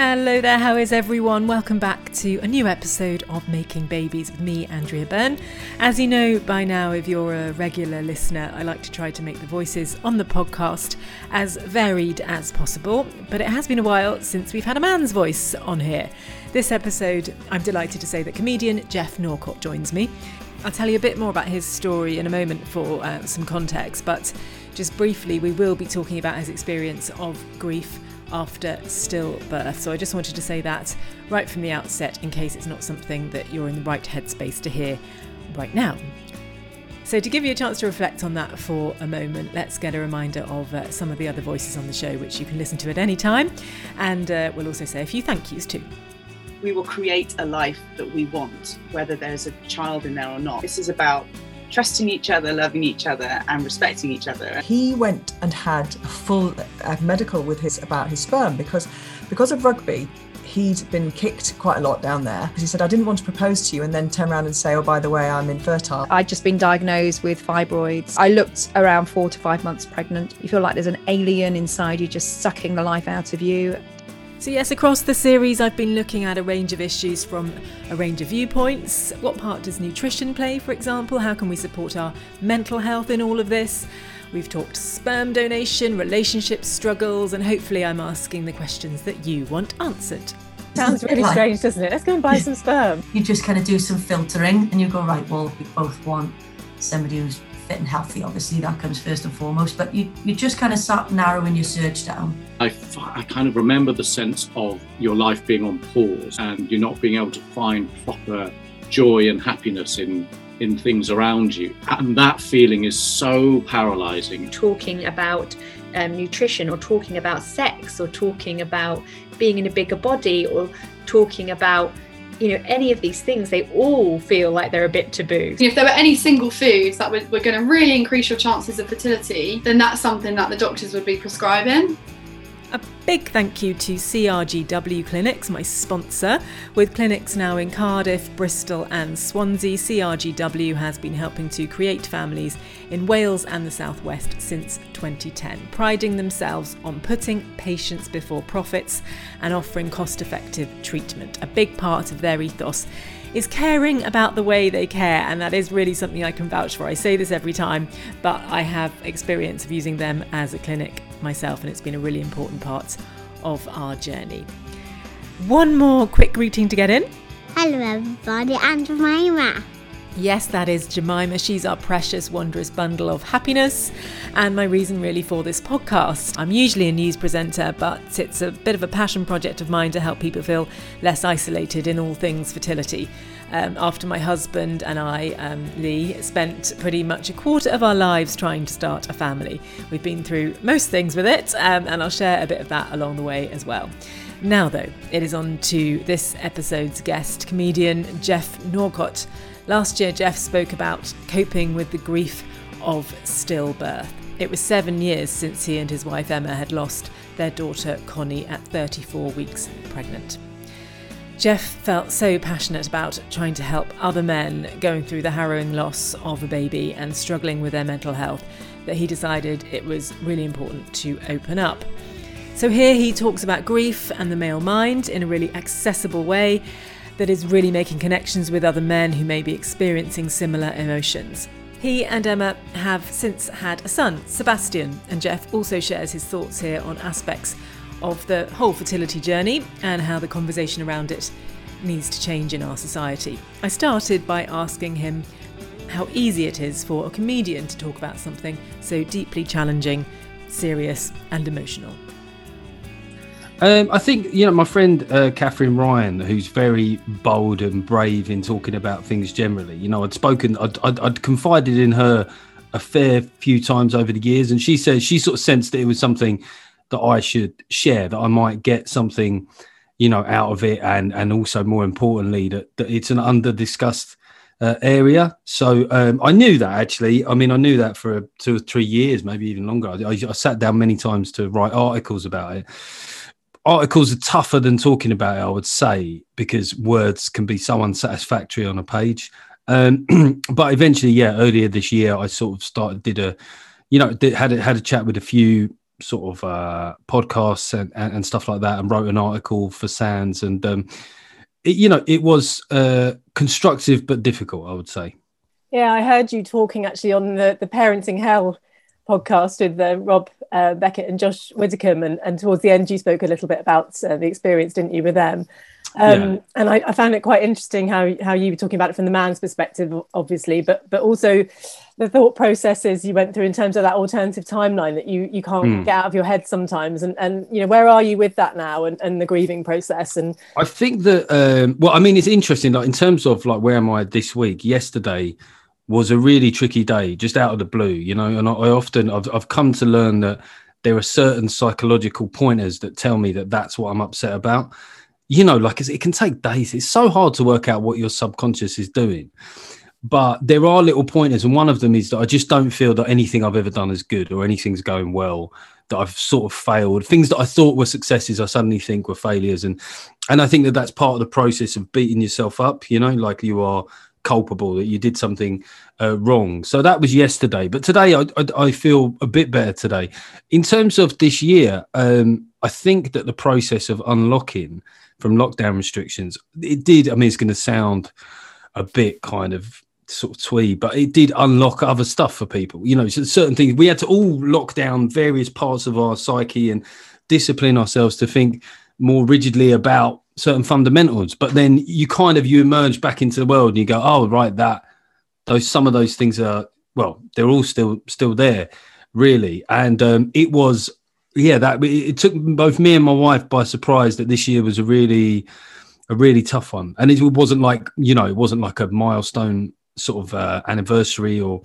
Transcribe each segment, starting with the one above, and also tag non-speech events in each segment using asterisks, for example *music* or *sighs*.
Hello there, how is everyone? Welcome back to a new episode of Making Babies with me, Andrea Byrne. As you know by now, if you're a regular listener, I like to try to make the voices on the podcast as varied as possible, but it has been a while since we've had a man's voice on here. This episode, I'm delighted to say that comedian Geoff Norcott joins me. I'll tell you a bit more about his story in a moment for uh, some context, but just briefly, we will be talking about his experience of grief after stillbirth. So I just wanted to say that right from the outset in case it's not something that you're in the right headspace to hear right now. So, to give you a chance to reflect on that for a moment, let's get a reminder of uh, some of the other voices on the show, which you can listen to at any time. And uh, we'll also say a few thank yous too. We will create a life that we want, whether there's a child in there or not. This is about trusting each other, loving each other, and respecting each other. He went and had a full medical with his about his sperm because because of rugby. He'd been kicked quite a lot down there because he said, I didn't want to propose to you and then turn around and say, Oh, by the way, I'm infertile. I'd just been diagnosed with fibroids. I looked around four to five months pregnant. You feel like there's an alien inside you just sucking the life out of you. So, yes, across the series, I've been looking at a range of issues from a range of viewpoints. What part does nutrition play, for example? How can we support our mental health in all of this? We've talked sperm donation, relationship struggles, and hopefully, I'm asking the questions that you want answered. Sounds really like, strange, doesn't it? Let's go and buy some sperm. You just kind of do some filtering and you go, right, well, we both want somebody who's fit and healthy. Obviously, that comes first and foremost. But you, you just kind of start narrowing your search down. I, I kind of remember the sense of your life being on pause and you're not being able to find proper joy and happiness in in things around you. And that feeling is so paralyzing. Talking about um, nutrition or talking about sex or talking about being in a bigger body or talking about you know any of these things they all feel like they're a bit taboo. If there were any single foods that were, were going to really increase your chances of fertility then that's something that the doctors would be prescribing a big thank you to CRGW Clinics, my sponsor. With clinics now in Cardiff, Bristol, and Swansea, CRGW has been helping to create families in Wales and the Southwest since 2010, priding themselves on putting patients before profits and offering cost effective treatment. A big part of their ethos is caring about the way they care, and that is really something I can vouch for. I say this every time, but I have experience of using them as a clinic myself, and it's been a really important part of our journey. One more quick greeting to get in. Hello, everybody, and Jemima. Yes, that is Jemima. She's our precious, wondrous bundle of happiness, and my reason really for this podcast. I'm usually a news presenter, but it's a bit of a passion project of mine to help people feel less isolated in all things fertility. Um, after my husband and I, um, Lee, spent pretty much a quarter of our lives trying to start a family. We've been through most things with it, um, and I'll share a bit of that along the way as well. Now, though, it is on to this episode's guest, comedian Geoff Norcott. Last year, Geoff spoke about coping with the grief of stillbirth. It was seven years since he and his wife Emma had lost their daughter Connie at 34 weeks pregnant. Geoff felt so passionate about trying to help other men going through the harrowing loss of a baby and struggling with their mental health that he decided it was really important to open up. So, here he talks about grief and the male mind in a really accessible way that is really making connections with other men who may be experiencing similar emotions. He and Emma have since had a son, Sebastian, and Geoff also shares his thoughts here on aspects of the whole fertility journey and how the conversation around it needs to change in our society. I started by asking him how easy it is for a comedian to talk about something so deeply challenging, serious, and emotional. Um, I think you know my friend uh, Katherine Ryan, who's very bold and brave in talking about things generally. You know, I'd spoken, I'd, I'd, I'd, confided in her a fair few times over the years, and she says she sort of sensed that it was something that I should share, that I might get something, you know, out of it, and and also more importantly that, that it's an under discussed uh, area. So um, I knew that actually. I mean, I knew that for two or three years, maybe even longer. I, I sat down many times to write articles about it articles are tougher than talking about it, I would say, because words can be so unsatisfactory on a page. Um, *clears throat* but eventually, yeah, earlier this year, I sort of started did a, you know, did, had a, had a chat with a few sort of uh, podcasts and, and, and stuff like that, and wrote an article for Sands, and um, it, you know, it was uh, constructive but difficult, I would say. Yeah, I heard you talking actually on the the Parenting Hell podcast with uh, Rob uh, Beckett and Josh Widdicombe, and, and towards the end you spoke a little bit about uh, the experience, didn't you, with them? Um, yeah. And I, I, found it quite interesting how how you were talking about it from the man's perspective, obviously, but but also the thought processes you went through in terms of that alternative timeline that you you can't mm. get out of your head sometimes. And and you know where are you with that now and, and the grieving process? And I think that um, well, I mean, it's interesting. Like in terms of like where am I this week? Yesterday was a really tricky day, just out of the blue, you know. And I, I often I've I've come to learn that there are certain psychological pointers that tell me that that's what I'm upset about you know, like it can take days. It's so hard to work out what your subconscious is doing. But there are little pointers, and one of them is that I just don't feel that anything I've ever done is good or anything's going well. That I've sort of failed. Things that I thought were successes, I suddenly think were failures, and and I think that that's part of the process of beating yourself up. You know, like you are culpable that you did something uh, wrong. So that was yesterday, but today I, I, I feel a bit better today. In terms of this year, um, I think that the process of unlocking from lockdown restrictions. It did. I mean, it's going to sound a bit kind of sort of twee, but it did unlock other stuff for people. You know, certain things we had to all lock down various parts of our psyche and discipline ourselves to think more rigidly about certain fundamentals. But then you kind of you emerge back into the world and you go, oh right, that those some of those things are well, they're all still still there, really. And um, it was yeah, that it took both me and my wife by surprise that this year was a really, a really tough one, and it wasn't like you know, it wasn't like a milestone sort of uh, anniversary or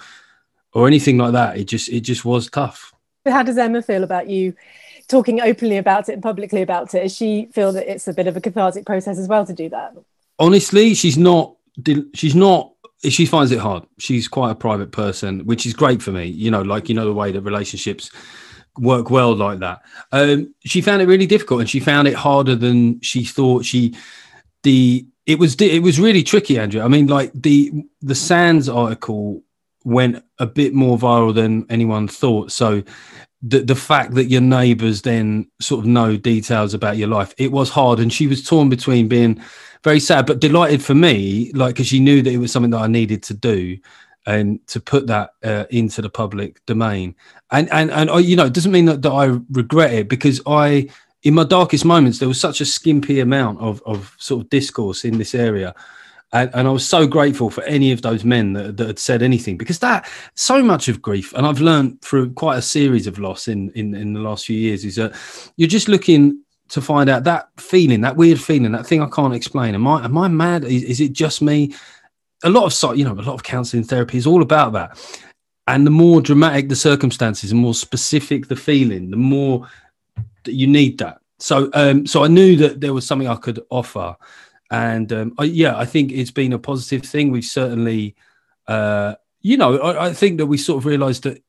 or anything like that. It just it just was tough. How does Emma feel about you talking openly about it and publicly about it? Does she feel that it's a bit of a cathartic process as well to do that? Honestly, she's not. She's not she finds it hard. She's quite a private person, which is great for me. You know, like you know the way that relationships work well like that. Um, she found it really difficult, and she found it harder than she thought. She the it was it was really tricky, Andrew. I mean, like the the Sands article went a bit more viral than anyone thought. So the the fact that your neighbours then sort of know details about your life, it was hard, and she was torn between being very sad but delighted for me, like because she knew that it was something that I needed to do and to put that uh, into the public domain. And and and I, you know, it doesn't mean that, that I regret it because I, in my darkest moments, there was such a skimpy amount of of sort of discourse in this area. And, and I was so grateful for any of those men that, that had said anything because that so much of grief, and I've learned through quite a series of loss in, in, in the last few years, is that you're just looking to find out that feeling, that weird feeling, that thing I can't explain. Am I am I mad? Is, is it just me? a lot of you know a lot of counseling therapy is all about that and the more dramatic the circumstances the more specific the feeling the more that you need that so um so i knew that there was something i could offer and um I, yeah i think it's been a positive thing we've certainly uh you know I, I think that we sort of realized that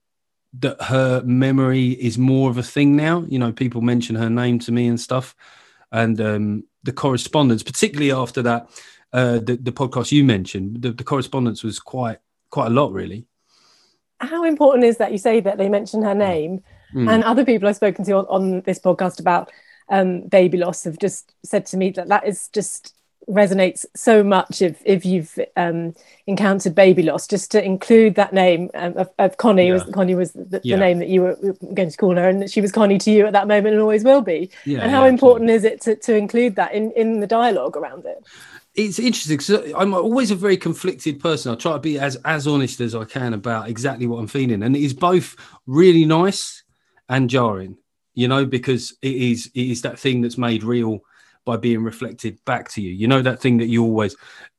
that her memory is more of a thing now you know people mention her name to me and stuff and um the correspondence particularly after that uh, the, the podcast you mentioned, the, the correspondence was quite quite a lot, really. How important is that you say that they mention her name, mm. and other people I've spoken to on, on this podcast about um, baby loss have just said to me that that is just resonates so much if if you've um, encountered baby loss just to include that name um, of, of, Connie yeah. was Connie was the, yeah. the, name that you were going to call her and she was Connie to you at that moment and always will be yeah, and how important absolutely. is it to, to include that in in the dialogue around it it's interesting because I'm always a very conflicted person. I try to be as as honest as I can about exactly what I'm feeling, and it is both really nice and jarring. You know, because it is it is that thing that's made real by being reflected back to you. You know that thing that you always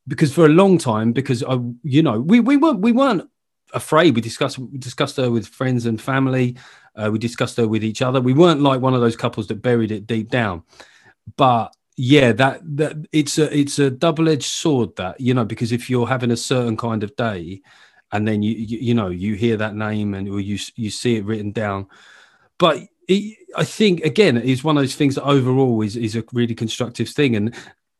because for a long time because I you know we we weren't we weren't afraid. We discussed we discussed her with friends and family. Uh, we discussed her with each other. We weren't like one of those couples that buried it deep down, but yeah that that it's a it's a double-edged sword that you know because if you're having a certain kind of day and then you you, you know you hear that name and or you you see it written down but i think again it's one of those things that overall is is a really constructive thing and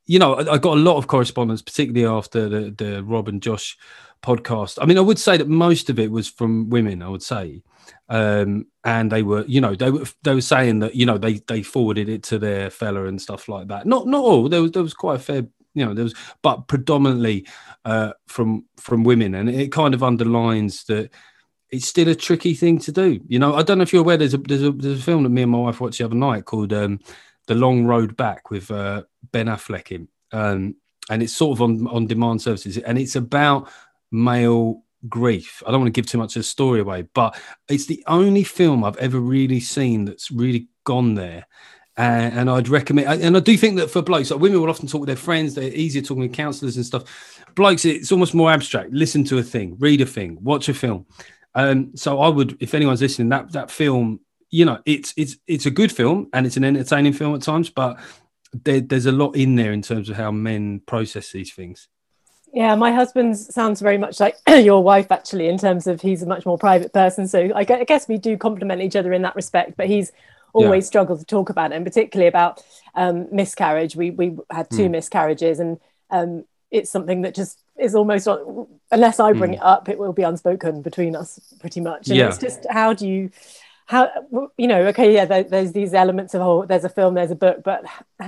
you know I, I got a lot of correspondence particularly after the the rob and josh podcast. I mean, I would say that most of it was from women. I would say, um, and they were, you know, they were they were saying that you know they they forwarded it to their fella and stuff like that. Not not all. There was there was quite a fair, you know, there was, but predominantly uh, from from women, and it kind of underlines that it's still a tricky thing to do. You know, I don't know if you're aware. There's a there's a there's a film that me and my wife watched the other night called um, "The Long Road Back" with uh, Ben Affleck in, um, and it's sort of on on demand services, and it's about male grief. I don't want to give too much of the story away, but it's the only film I've ever really seen that's really gone there. And, and I'd recommend, and I do think that for blokes, like women will often talk with their friends, they're easier talking with counselors and stuff. Blokes, it's almost more abstract. Listen to a thing, read a thing, watch a film. Um, so I would, if anyone's listening, that that film, you know, it's it's it's a good film and it's an entertaining film at times, but there, there's a lot in there in terms of how men process these things. Yeah, my husband sounds very much like *clears throat* your wife, actually, in terms of he's a much more private person. So I guess we do complement each other in that respect. But he's always yeah. struggled to talk about it, and particularly about um, miscarriage. We we had two mm. miscarriages, and um, it's something that just is almost unless I bring mm. it up, it will be unspoken between us, pretty much. And yeah. it's just how do you how you know okay yeah there, there's these elements of oh there's a film there's a book but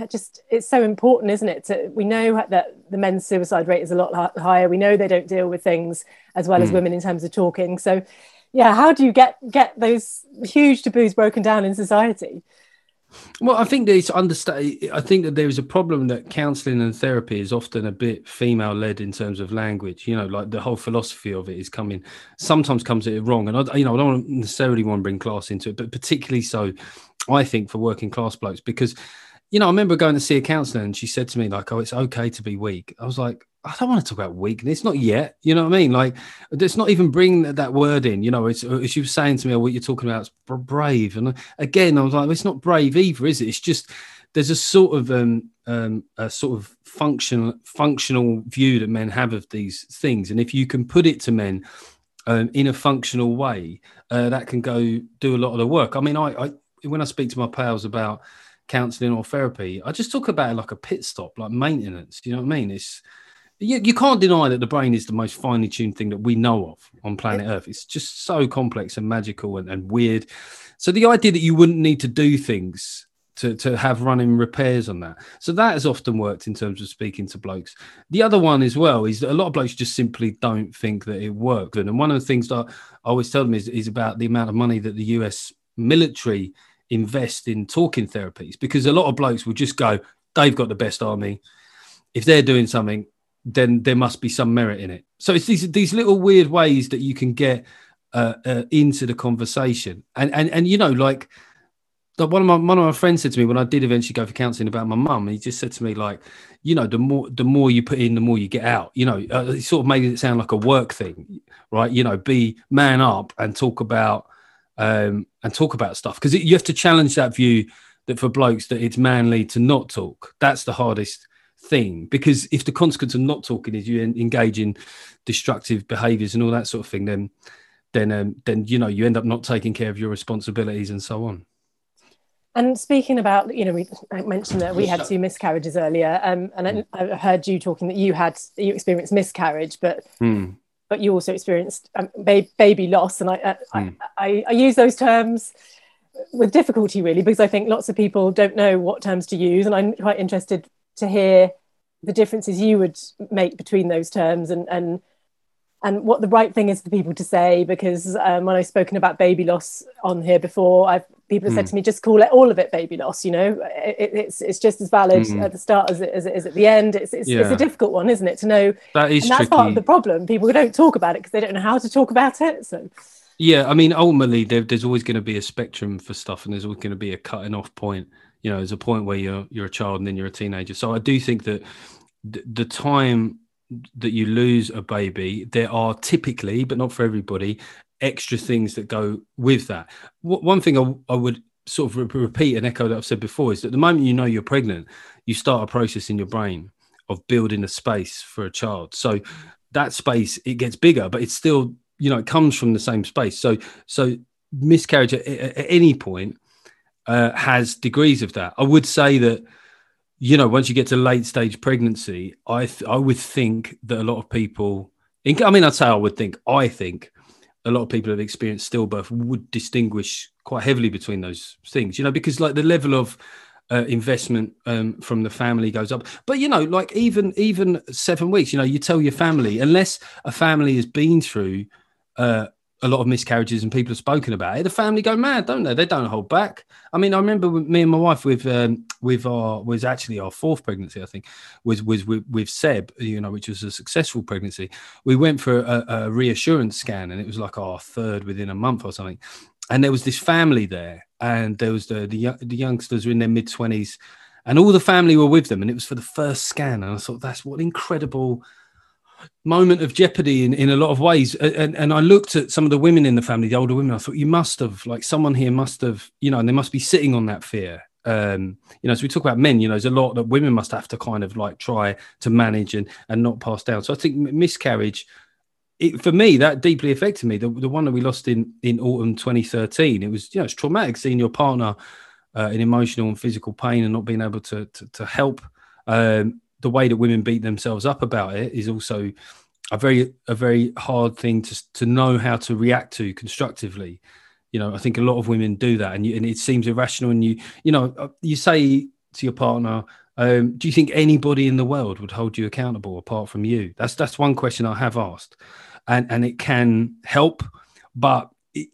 just it's so important isn't it to, we know that the men's suicide rate is a lot higher we know they don't deal with things as well mm. as women in terms of talking so yeah how do you get get those huge taboos broken down in society well, I think there's understand. I think that there is a problem that counselling and therapy is often a bit female led in terms of language. You know, like the whole philosophy of it is coming sometimes comes at it wrong, and I, you know, I don't necessarily want to bring class into it, but particularly so, I think for working class blokes because, you know, I remember going to see a counsellor and she said to me like, "Oh, it's okay to be weak." I was like, I don't want to talk about weakness, not yet. You know what I mean? Like, it's not even bring that, that word in. You know, it's, uh, she was saying to me, what you're talking about is brave. And again, I was like, it's not brave either, is it? It's just there's a sort of um, um, a sort of functional functional view that men have of these things, and if you can put it to men um, in a functional way, uh, that can go do a lot of the work. I mean, I, I when I speak to my pals about counselling or therapy, I just talk about it like a pit stop, like maintenance. You know what I mean? It's you, you can't deny that the brain is the most finely tuned thing that we know of on planet Earth. It's just so complex and magical and, and weird. So the idea that you wouldn't need to do things to, to have running repairs on that. So that has often worked in terms of speaking to blokes. The other one as well is that a lot of blokes just simply don't think that it worked. And one of the things that I always tell them is, is about the amount of money that the US military invest in talking therapies because a lot of blokes will just go, they've got the best army. If they're doing something, then there must be some merit in it. So it's these these little weird ways that you can get uh, uh, into the conversation, and and and you know, like one of my one of my friends said to me when I did eventually go for counselling about my mum, he just said to me like, you know, the more the more you put in, the more you get out. You know, uh, it sort of made it sound like a work thing, right? You know, be man up and talk about um and talk about stuff because you have to challenge that view that for blokes that it's manly to not talk. That's the hardest thing because if the consequence of not talking is you engage in destructive behaviors and all that sort of thing then then um, then you know you end up not taking care of your responsibilities and so on and speaking about you know we I mentioned that we had two miscarriages earlier um, and mm. I, heard you talking that you had you experienced miscarriage but mm. but you also experienced um, ba- baby loss and I, uh, mm. I, I I use those terms with difficulty really because I think lots of people don't know what terms to use and I'm quite interested to hear the differences you would make between those terms and and and what the right thing is for people to say because um, when I've spoken about baby loss on here before, I've people have said hmm. to me, just call it all of it baby loss. You know, it, it's it's just as valid mm. at the start as it, as it is at the end. It's it's, yeah. it's, a difficult one, isn't it, to know? That is and that's tricky. part of the problem. People don't talk about it because they don't know how to talk about it. So. Yeah, I mean, ultimately, there, there's always going to be a spectrum for stuff, and there's always going to be a cutting off point you know there's a point where you're you're a child and then you're a teenager. So i do think that th- the time that you lose a baby there are typically but not for everybody extra things that go with that. One thing I, I would sort of re- repeat and echo that i've said before is that the moment you know you're pregnant you start a process in your brain of building a space for a child. So that space it gets bigger but it's still you know it comes from the same space. So so miscarriage at, at any point uh, has degrees of that. I would say that you know once you get to late stage pregnancy, I th- I would think that a lot of people In, I mean, I'd say I would think. I think a lot of people who've experienced stillbirth would distinguish quite heavily between those things. You know, because like the level of uh, investment um, from the family goes up. But you know, like even even seven weeks, you know, you tell your family unless a family has been through uh, a lot of miscarriages and people have spoken about it, the family go mad, don't they? They don't hold back. I mean, I remember me and my wife with um, with our was actually our fourth pregnancy, I think, was was with, with Seb, you know, which was a successful pregnancy. We went for a, a reassurance scan, and it was like our third within a month or something. And there was this family there, and there was the the, the youngsters were in their mid twenties, and all the family were with them, and it was for the first scan. And I thought, that's what incredible moment of jeopardy in, in a lot of ways. And, and I looked at some of the women in the family, the older women. I thought, you must have, like, someone here must have, you know, and they must be sitting on that fear. Um, you know, as we talk about men, you know, there's a lot that women must have to kind of like try to manage and and not pass down. So I think miscarriage, it, for me, that deeply affected me. The, the one that we lost in in autumn 2013, it was you know it's traumatic seeing your partner uh, in emotional and physical pain and not being able to to, to help. Um, the way that women beat themselves up about it is also a very a very hard thing to to know how to react to constructively. You know, I think a lot of women do that, and, you, and it seems irrational. And you you know uh, you say to your partner, um, "Do you think anybody in the world would hold you accountable apart from you?" That's that's one question I have asked, and and it can help, but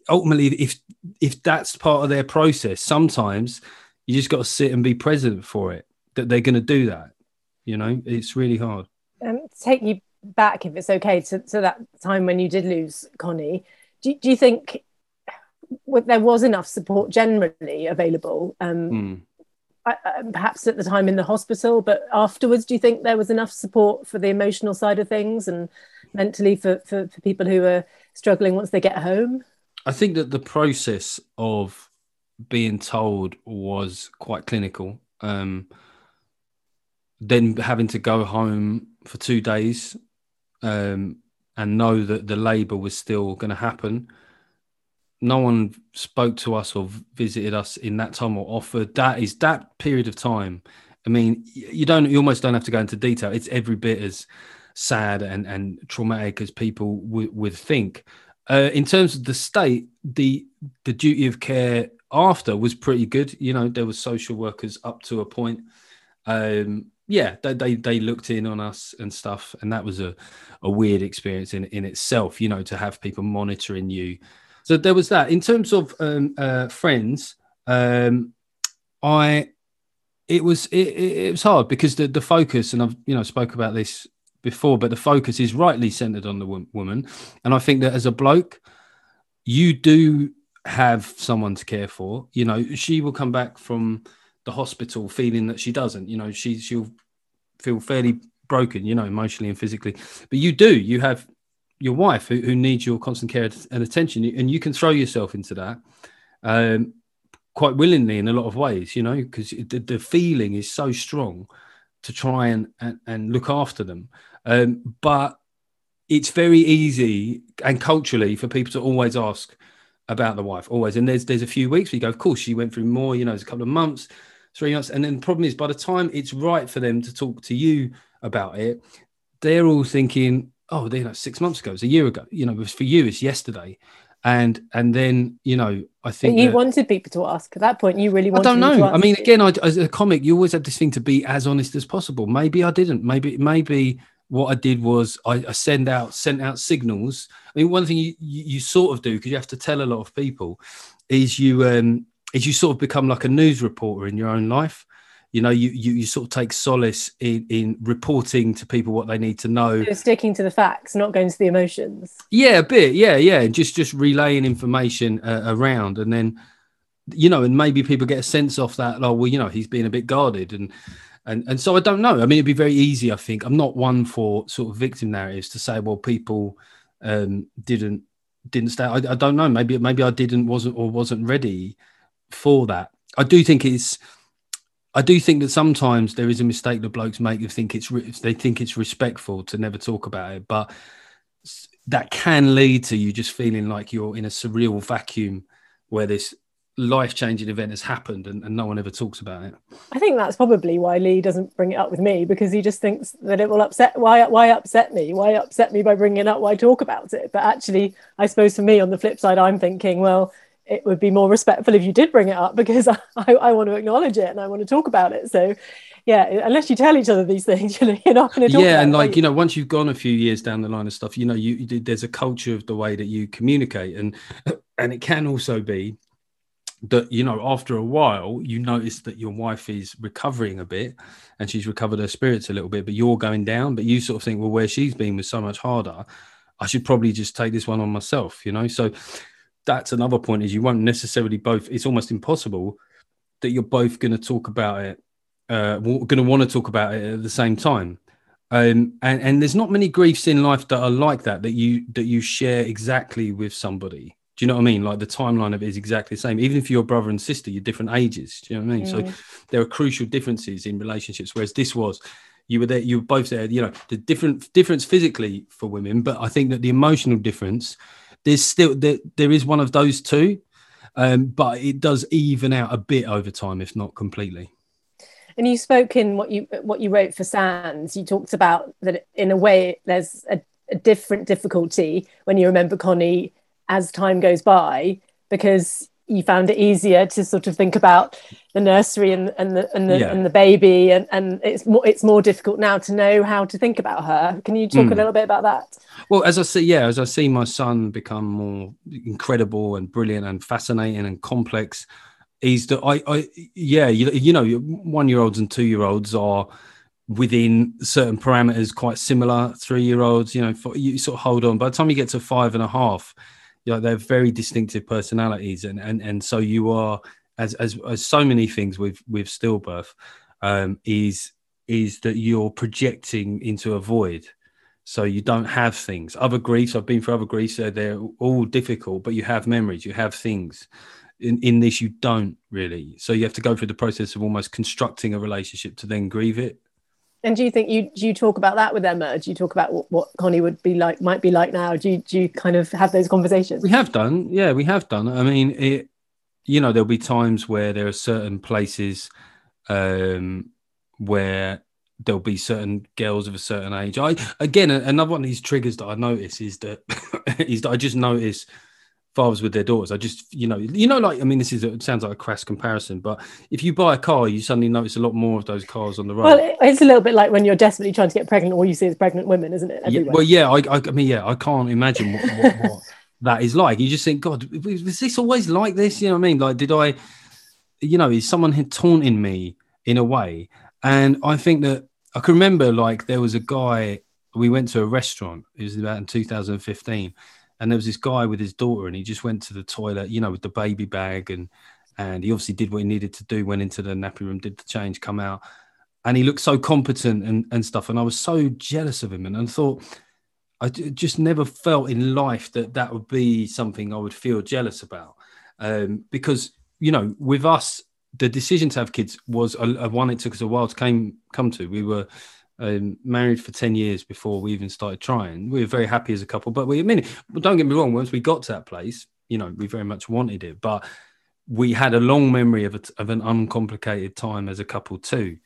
ultimately, if if that's part of their process, sometimes you just got to sit and be present for it that they're going to do that you know it's really hard. Um, take you back if it's okay to, to that time when you did lose connie. Do, do you think there was enough support generally available um, mm. I, perhaps at the time in the hospital but afterwards do you think there was enough support for the emotional side of things and mentally for, for, for people who are struggling once they get home? I think that the process of being told was quite clinical. Um, then having to go home for two days um, and know that the labour was still going to happen. No one spoke to us or visited us in that time or offered. That is that period of time. I mean, you don't, you almost don't have to go into detail. It's every bit as sad and, and traumatic as people w- would think. Uh, in terms of the state, the the duty of care after was pretty good. You know, there were social workers up to a point. Um, yeah, they, they, they looked in on us and stuff, and that was a, a weird experience in in itself. You know, to have people monitoring you. So there was that. In terms of um, uh, friends, um, I it was it, it, was hard because the the focus, and I've you know spoke about this before, but the focus is rightly centered on the woman, and I think that as a bloke, you do have someone to care for. You know, she will come back from the hospital feeling that she doesn't. You know, she she'll feel fairly broken, you know, emotionally and physically. But you do. You have your wife who, who needs your constant care and attention, and you can throw yourself into that um, quite willingly in a lot of ways. You know, because the, the, feeling is so strong to try and and, and look after them. Um, but it's very easy and culturally for people to always ask about the wife always and there's there's a few weeks we go of course she went through more you know there's a couple of months three months. And then the problem is, by the time it's right for them to talk to you about it, they're all thinking, "Oh, you know, six months ago, it's a year ago. You know, for you, it's yesterday." And and then you know, I think but you that, wanted people to ask at that point. You really wanted. I don't know. I mean, again, I, as a comic, you always have this thing to be as honest as possible. Maybe I didn't. Maybe maybe what I did was I, I, send out sent out signals. I mean, one thing you, you, you sort of do because you have to tell a lot of people is you um is you sort of become like a news reporter in your own life you know you you, you sort of take solace in in reporting to people what they need to know. Sticking to the facts not going to the emotions. Yeah a bit. Yeah yeah. And just just relaying information uh, around. And then you know and maybe people get a sense off that oh well you know he's being a bit guarded. And and and so i don't know. I mean it'd be very easy i think. I'm not one for sort of victim narratives to say well people um didn't didn't stay. I, I don't know. Maybe maybe i didn't wasn't or wasn't ready for that. I do think it's. I do think that sometimes there is a mistake that blokes make think it's they think it's respectful to never talk about it, but that can lead to you just feeling like you're in a surreal vacuum where this life changing event has happened and, and no one ever talks about it. I think that's probably why Lee doesn't bring it up with me because he just thinks that it will upset. Why? Why upset me? Why upset me by bringing it up? Why talk about it? But actually, I suppose for me, on the flip side, I'm thinking, well, it would be more respectful if you did bring it up because *laughs* I, I want to acknowledge it and I want to talk about it. So, yeah, unless you tell each other these things, *laughs* you're not going to talk. Yeah, and like you know, once you've gone a few years down the line of stuff, you know, you, you there's a culture of the way that you communicate, and *clears throat* and it can also be that you know after a while you notice that your wife is recovering a bit and she's recovered her spirits a little bit but you're going down but you sort of think well where she's been was so much harder i should probably just take this one on myself you know so that's another point is you won't necessarily both it's almost impossible that you're both going to talk about it uh going to want to talk about it at the same time um and and there's not many griefs in life that are like that that you that you share exactly with somebody do you know what I mean? Like the timeline of it is exactly the same. Even if you're brother and sister, you're different ages. Do you know what I mean? Mm. So there are crucial differences in relationships. Whereas this was, you were there, you were both there. You know, the different difference physically for women, but I think that the emotional difference, there's still there, there is one of those two, um, but it does even out a bit over time, if not completely. And you spoke in what you what you wrote for Sands. You talked about that in a way there's a, a different difficulty when you remember Connie as time goes by because you found it easier to sort of think about the nursery and, and the and the, yeah. and the baby and, and it's more it's more difficult now to know how to think about her can you talk mm. a little bit about that well as i see yeah as i see my son become more incredible and brilliant and fascinating and complex is that i i yeah you, you know one year olds and two year olds are within certain parameters quite similar three year olds you know for, you sort of hold on by the time you get to five and a half you know, they're very distinctive personalities, and and and so you are as as as so many things with with stillbirth um, is is that you're projecting into a void. So you don't have things. Other griefs, I've been through other griefs, so they're all difficult, but you have memories, you have things. In, in this, you don't really. So you have to go through the process of almost constructing a relationship to then grieve it. And do you think you do you talk about that with Emma? Do you talk about what, what Connie would be like, might be like now? Do you, do you kind of have those conversations? We have done, yeah, we have done. I mean, it, you know, there'll be times where there are certain places um, where there'll be certain girls of a certain age. I again, another one of these triggers that I notice is that *laughs* is that I just notice fathers with their daughters. I just, you know, you know, like I mean, this is a, it sounds like a crass comparison, but if you buy a car, you suddenly notice a lot more of those cars on the road. Well, it's a little bit like when you're desperately trying to get pregnant, all you see is pregnant women, isn't it? Yeah, well, yeah, I, I, I, mean, yeah, I can't imagine what, what, what that is like. You just think, God, was this always like this? You know what I mean? Like, did I, you know, is someone had taunting me in a way? And I think that I can remember, like, there was a guy. We went to a restaurant. It was about in 2015 and there was this guy with his daughter, and he just went to the toilet, you know, with the baby bag, and and he obviously did what he needed to do, went into the nappy room, did the change, come out, and he looked so competent and and stuff, and I was so jealous of him, and I thought. I just never felt in life that that would be something I would feel jealous about, um, because you know, with us, the decision to have kids was a, a one it took us a while to came come to. We were um, married for 10 years before we even started trying. We were very happy as a couple, but we, I mean, don't get me wrong, once we got to that place, you know, we very much wanted it, but we had a long memory of, a, of an uncomplicated time as a couple too.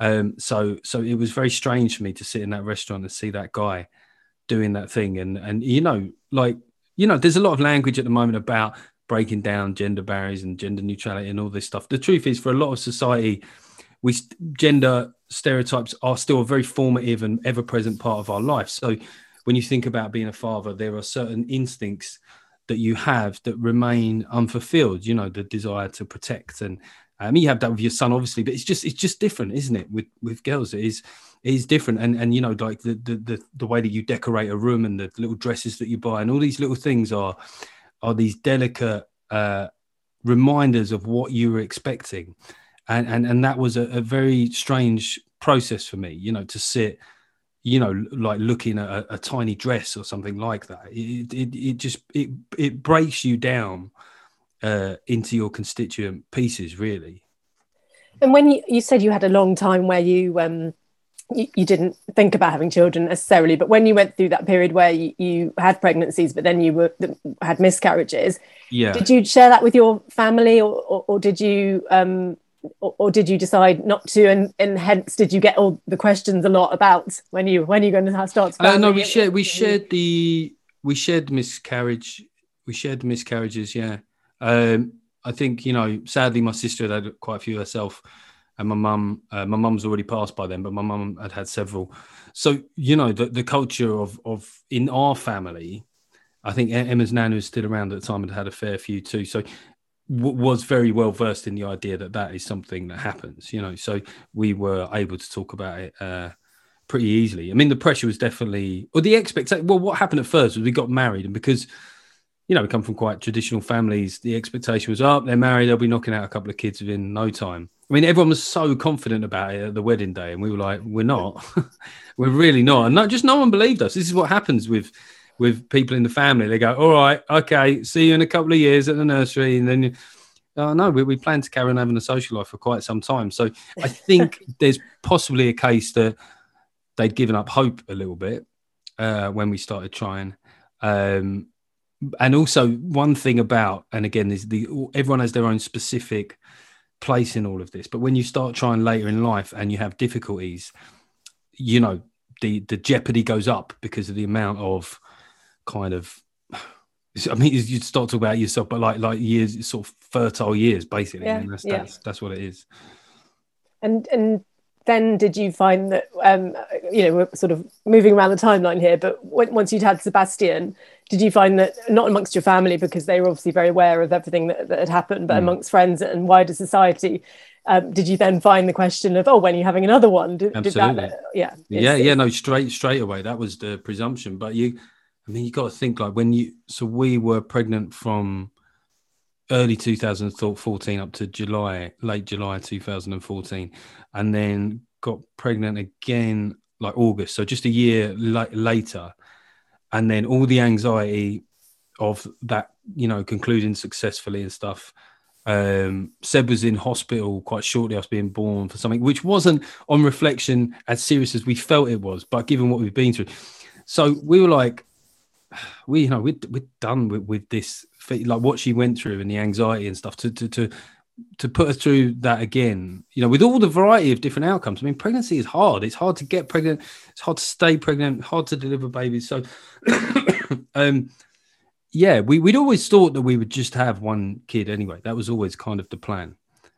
Um, so, so it was very strange for me to sit in that restaurant and see that guy doing that thing. And, and, you know, like, you know, there's a lot of language at the moment about breaking down gender barriers and gender neutrality and all this stuff. The truth is for a lot of society, we gender stereotypes are still a very formative and ever present part of our life. So when you think about being a father, there are certain instincts that you have that remain unfulfilled. You know, the desire to protect, and I mean, you have that with your son, obviously, but it's just it's just different, isn't it? With with girls, it is it is different, and and you know, like the the the, the way that you decorate a room and the little dresses that you buy, and all these little things are are these delicate uh, reminders of what you were expecting. And and and that was a, a very strange process for me you know to sit you know like looking at a, a tiny dress or something like that. It, it, it just it it breaks you down uh, into your constituent pieces really and when you, you said you had a long time where you um you, you, didn't think about having children necessarily, but when you went through that period where you, you had pregnancies, but then you were had miscarriages, yeah, did you share that with your family, or or, or did you um, or, or, did you decide not to, and, and hence did you get all the questions a lot about when you when you're going to start? Uh, no, we shared we shared the we shared miscarriage, we shared the miscarriages, yeah. Um, I think you know, sadly, my sister had, quite a few herself and my mum, uh, my mum's already passed by then, but my mum had had several. So you know, the the culture of of in our family, I think Emma's nan, who's still around at the time, had had a fair few too. So w- was very well versed in the idea that that is something that happens. You know, so we were able to talk about it. Uh, pretty easily. I mean, the pressure was definitely, or the expectation. Well, what happened at first was we got married, and because you know we come from quite traditional families, the expectation was, oh, they're married, they'll be knocking out a couple of kids within no time. I mean, everyone was so confident about it at the wedding day, and we were like, "We're not. *laughs* we're really not." And not just no one believed us. This is what happens with with people in the family. They go, "All right, okay, see you in a couple of years at the nursery," and then. Oh no, we, we plan to carry on having a social life for quite some time. So I think *laughs* there's possibly a case that they'd given up hope a little bit uh, when we started trying. Um, and also one thing about, and again, is the everyone has their own specific place in all of this. But when you start trying later in life and you have difficulties, you know, the the jeopardy goes up because of the amount of kind of *sighs* I mean, you start talking about yourself, but like like years, sort of fertile years, basically. Yeah, mean, that's, yeah. that's that's what it is. And and then did you find that um, you know we're sort of moving around the timeline here, but once you'd had Sebastian, did you find that not amongst your family because they were obviously very aware of everything that, that had happened, but mm. amongst friends and wider society, um, did you then find the question of oh when are you having another one? Did, Absolutely. Did that, yeah. Yeah, yeah, no, straight straight away. That was the presumption, but you, I mean, you got to think like when you. So we were pregnant from early 2014 up to July, late July 2014, and then got pregnant again like August. So just a year la- later and then all the anxiety of that, you know, concluding successfully and stuff. Um, Seb was in hospital quite shortly after being born for something which wasn't, on reflection, as serious as we felt it was, but given what we've been through. So we were like, we, you know, we're, we're done with, with this, like what she went through and the anxiety and stuff to, to, to, to put us through that again, you know, with all the variety of different outcomes. I mean, pregnancy is hard. It's hard to get pregnant. It's hard to stay pregnant. Hard to deliver babies. So, *coughs* um, yeah, we, we'd always thought that we would just have one kid anyway. That was always kind of the plan.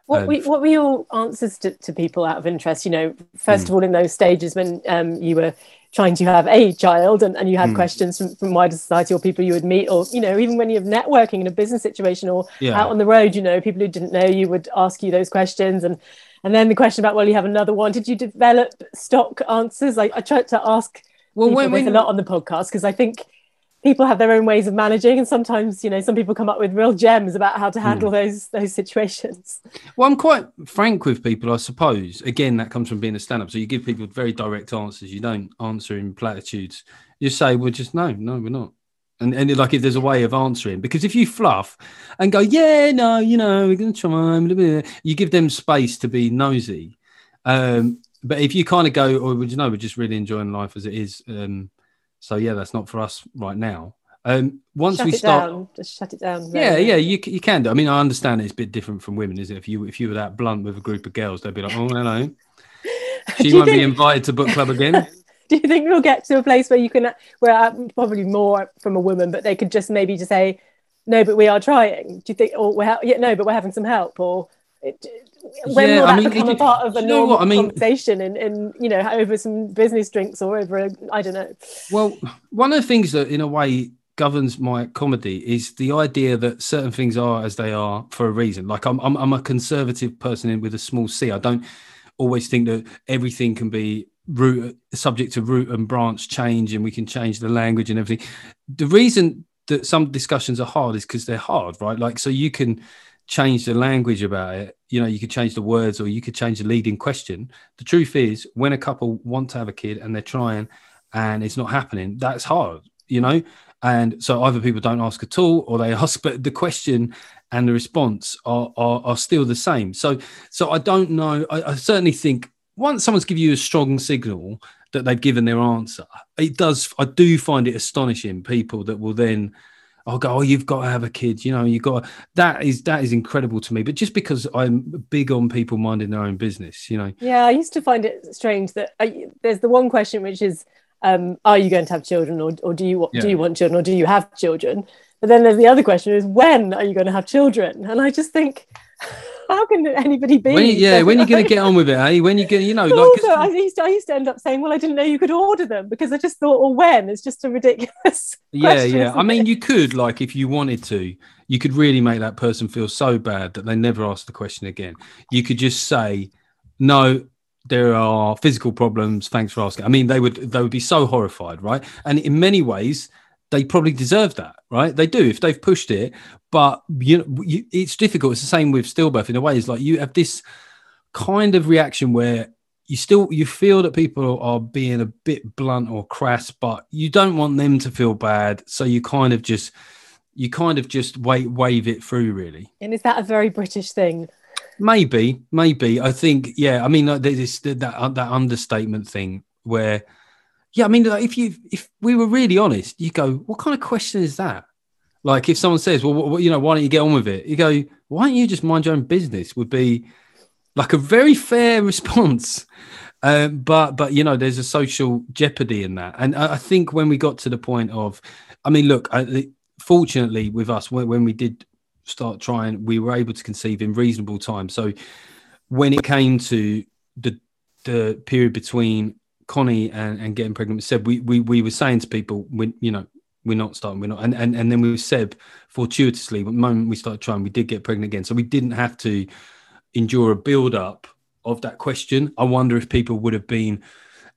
What, um, we, what were your answers to, to people out of interest? You know, first hmm. of all, in those stages when um, you were trying to have a child and, and you had mm. questions from, from wider society or people you would meet or you know even when you're networking in a business situation or yeah. out on the road you know people who didn't know you would ask you those questions and and then the question about well you have another one did you develop stock answers like i tried to ask well people when, when, a lot on the podcast because i think people have their own ways of managing and sometimes you know some people come up with real gems about how to handle mm. those those situations. Well i'm quite frank with people i suppose. Again that comes from being a stand-up so you give people very direct answers. You don't answer in platitudes. You say well just no no we're not. And, and like if there's a way of answering because if you fluff and go yeah no you know we're going to try you give them space to be nosy. Um, but if you kind of go or oh, would you know we're just really enjoying life as it is um, so yeah, that's not for us right now. Um, once shut we start, down. just shut it down. Yeah, yeah, you you can do. I mean, I understand it's a bit different from women, is it? If you if you were that blunt with a group of girls, they'd be like, oh hello, *laughs* she won't think... be invited to book club again. *laughs* do you think we'll get to a place where you can, where uh, probably more from a woman, but they could just maybe just say, no, but we are trying. Do you think, or we're ha- yeah, no, but we're having some help, or it, when yeah, will that I mean, become it, a part of a normal I mean, conversation and, and you know over some business drinks or over a, I don't know. Well, one of the things that in a way governs my comedy is the idea that certain things are as they are for a reason. Like I'm I'm, I'm a conservative person with a small c. I don't always think that everything can be root subject to root and branch change and we can change the language and everything. The reason that some discussions are hard is because they're hard, right? Like so you can change the language about it. You know, you could change the words or you could change the leading question. The truth is, when a couple want to have a kid and they're trying and it's not happening, that's hard, you know? And so either people don't ask at all or they *laughs* ask, but the question and the response are, are, are still the same. So, so I don't know. I, I certainly think once someone's give you a strong signal that they've given their answer, it does. I do find it astonishing people that will then. I'll go, oh, you've got to have a kid. You know, you've got to, that is that is incredible to me. But just because I'm big on people minding their own business, you know. Yeah, I used to find it strange that uh, there's the one question which is, um, are you going to have children, or, or do you Yeah. do you want children, or do you have children? But then there's the other question is, when are you going to have children? And I just think, how can anybody be? When you, yeah, when you're going to get on with it, eh? When you get, you know, like, also, I used, to, I used to end up saying, "Well, I didn't know you could order them," because I just thought, "Well, when?" It's just a ridiculous. *laughs* yeah, question, yeah. I mean, it? you could, like, if you wanted to, you could really make that person feel so bad that they never ask the question again. You could just say, "No, there are physical problems. Thanks for asking." I mean, they would they would be so horrified, right? And in many ways, they probably deserve that, right? They do if they've pushed it. But you know, you, it's difficult. It's the same with stillbirth in a way. It's like you have this kind of reaction where you still you feel that people are being a bit blunt or crass, but you don't want them to feel bad. So you kind of just you kind of just wait wave it through really. And is that a very British thing? Maybe, maybe. I think, yeah. I mean, like, this, that that understatement thing where, yeah. I mean, like, if you if we were really honest, you go, what kind of question is that? Like, if someone says, well, what, you know, why don't you get on with it? You go, why don't you just mind your own business? Would be like a very fair *laughs* response. Um, but but you know, there's a social jeopardy in that, and I, I think when we got to the point of, I mean, look, I, fortunately with us when, when we did start trying, we were able to conceive in reasonable time. So when it came to the the period between Connie and, and getting pregnant Seb, we, we we were saying to people, we, you know, we're not starting, we're not, and and, and then we Seb fortuitously, the moment we started trying, we did get pregnant again, so we didn't have to endure a build up of that question. I wonder if people would have been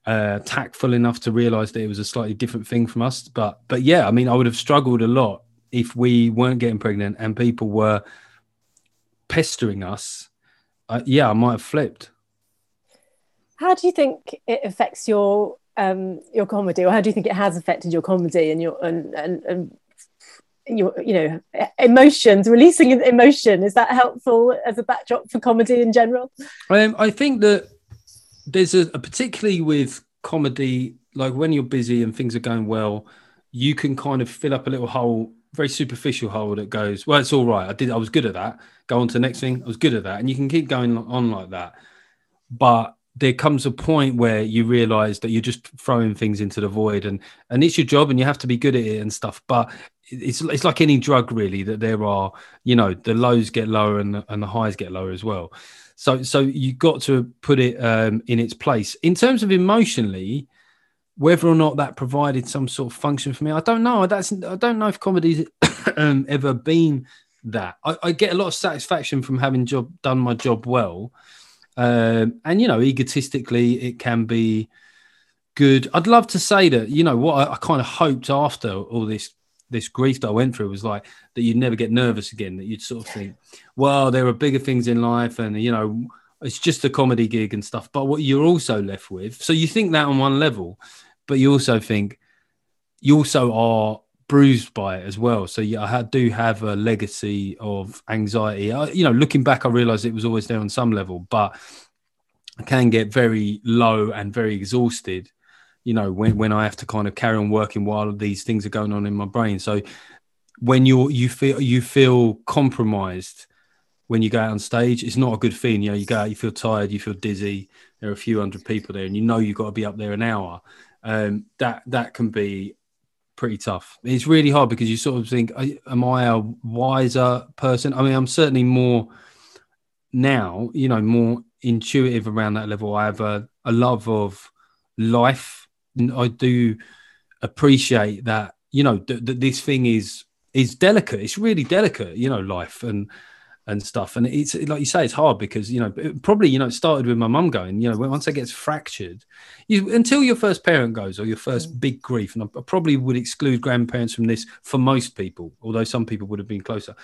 uh, tactful enough to realize that it was a slightly different thing from us. But but yeah, I mean, I would have struggled a lot if we weren't getting pregnant and people were pestering us. Uh, yeah, I might have flipped. How do you think it affects your um, your comedy, or how do you think it has affected your comedy and your and and, and your you know emotions, releasing emotion? Is that helpful as a backdrop for comedy in general? Um, I think that there's a, a particularly with comedy, like when you're busy and things are going well, you can kind of fill up a little hole, very superficial hole that goes, well, it's all right. I did, I was good at that. Go on to the next thing. I was good at that, and you can keep going on like that. But there comes a point where you realize that you're just throwing things into the void, and and it's your job, and you have to be good at it and stuff. But it's it's like any drug, really, that there are, you know, the lows get lower and the, and the highs get lower as well. So so you got to put it um, in its place in terms of emotionally. Whether or not that provided some sort of function for me, I don't know. That's I don't know if comedy's *coughs* um, ever been that. I, I get a lot of satisfaction from having job done my job well, um, and you know, egotistically, it can be good. I'd love to say that you know what I, I kind of hoped after all this this grief that I went through was like that you'd never get nervous again. That you'd sort of think, well, there are bigger things in life, and you know, it's just a comedy gig and stuff. But what you're also left with, so you think that on one level, but you also think you also are bruised by it as well. So yeah, I do have a legacy of anxiety. I, you know, looking back, I realized it was always there on some level, but I can get very low and very exhausted. You know, when when I have to kind of carry on working while these things are going on in my brain. So when you're you feel you feel compromised when you go out on stage, it's not a good feeling. You know, you go out, you feel tired, you feel dizzy. There are a few hundred people there, and you know you've got to be up there an hour. Um, that that can be pretty tough. It's really hard because you sort of think, am I a wiser person? I mean, I'm certainly more now, you know, more intuitive around that level. I have a, a love of life. I do appreciate that, you know, that th- this thing is is delicate. It's really delicate, you know, life and and stuff. And it's like you say, it's hard because you know it probably you know it started with my mum going. You know, once it gets fractured, you until your first parent goes or your first big grief, and I, I probably would exclude grandparents from this for most people, although some people would have been closer.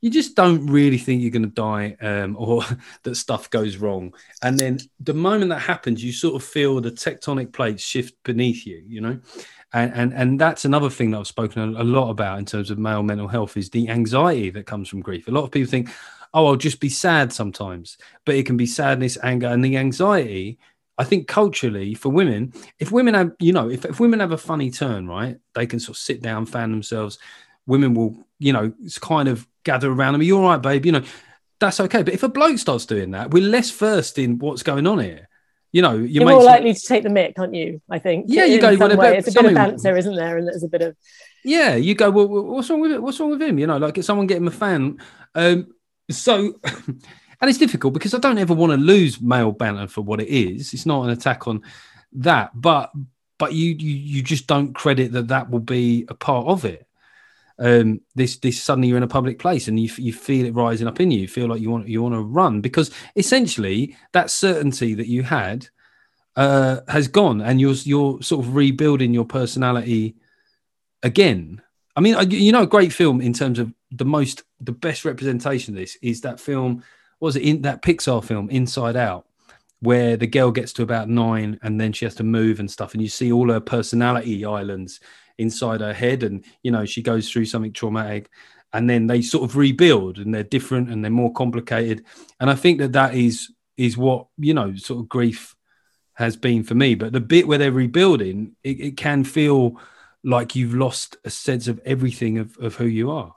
You just don't really think you're going to die um, *laughs* or that stuff goes wrong. And then the moment that happens, you sort of feel the tectonic plates shift beneath you, you know? And, and, and that's another thing that I've spoken a, lot about in terms of male mental health is the anxiety that comes from grief. A lot of people think, oh, I'll just be sad sometimes. But it can be sadness, anger, and the anxiety. I think culturally for women, if women have, you know, if, if women have a funny turn, right, they can sort of sit down, fan themselves. Women will, you know, it's kind of gather around them. You're right, babe? You know, that's okay. But if a bloke starts doing that, we're less versed in what's going on here. You know, you you're more likely to take the mick, aren't you? I think. Yeah, you in go. Well, way. It's a bit of banter, isn't there? And there's a bit of Yeah, you go. Well, what's wrong with it? What's wrong with him? You know, like someone getting a fan. Um, so, *laughs* and it's difficult because I don't ever want to lose male banter for what it is. It's not an attack on that, but but you you you just don't credit that that will be a part of it. Um, this this suddenly you're in a public place and you you feel it rising up in you. You feel like you want you want to run because essentially that certainty that you had uh, has gone, and you're you're sort of rebuilding your personality again. I mean, you know, a great film in terms of the most, the best representation of this is that film. Was it in that Pixar film Inside Out, where the girl gets to about nine and then she has to move and stuff, and you see all her personality islands inside her head, and you know she goes through something traumatic, and then they sort of rebuild, and they're different and they're more complicated, and I think that that is is what you know, sort of grief has been for me. But the bit where they're rebuilding, it, it can feel like you've lost a sense of everything of, of who you are.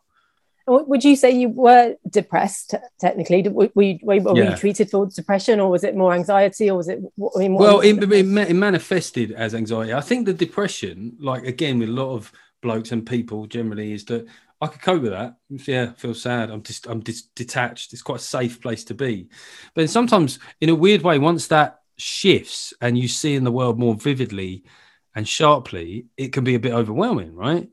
Would you say you were depressed technically? Were, were, you, were you Yeah. treated for depression or was it more anxiety or was it, I mean, Well, it, it, it manifested as anxiety. I think the depression, like again with a lot of blokes and people generally, is that I could cope with that. Yeah, I feel sad. I'm just I'm dis- detached. It's quite a safe place to be. But sometimes, in a weird way, once that shifts and you see in the world more vividly and sharply, it can be a bit overwhelming, right?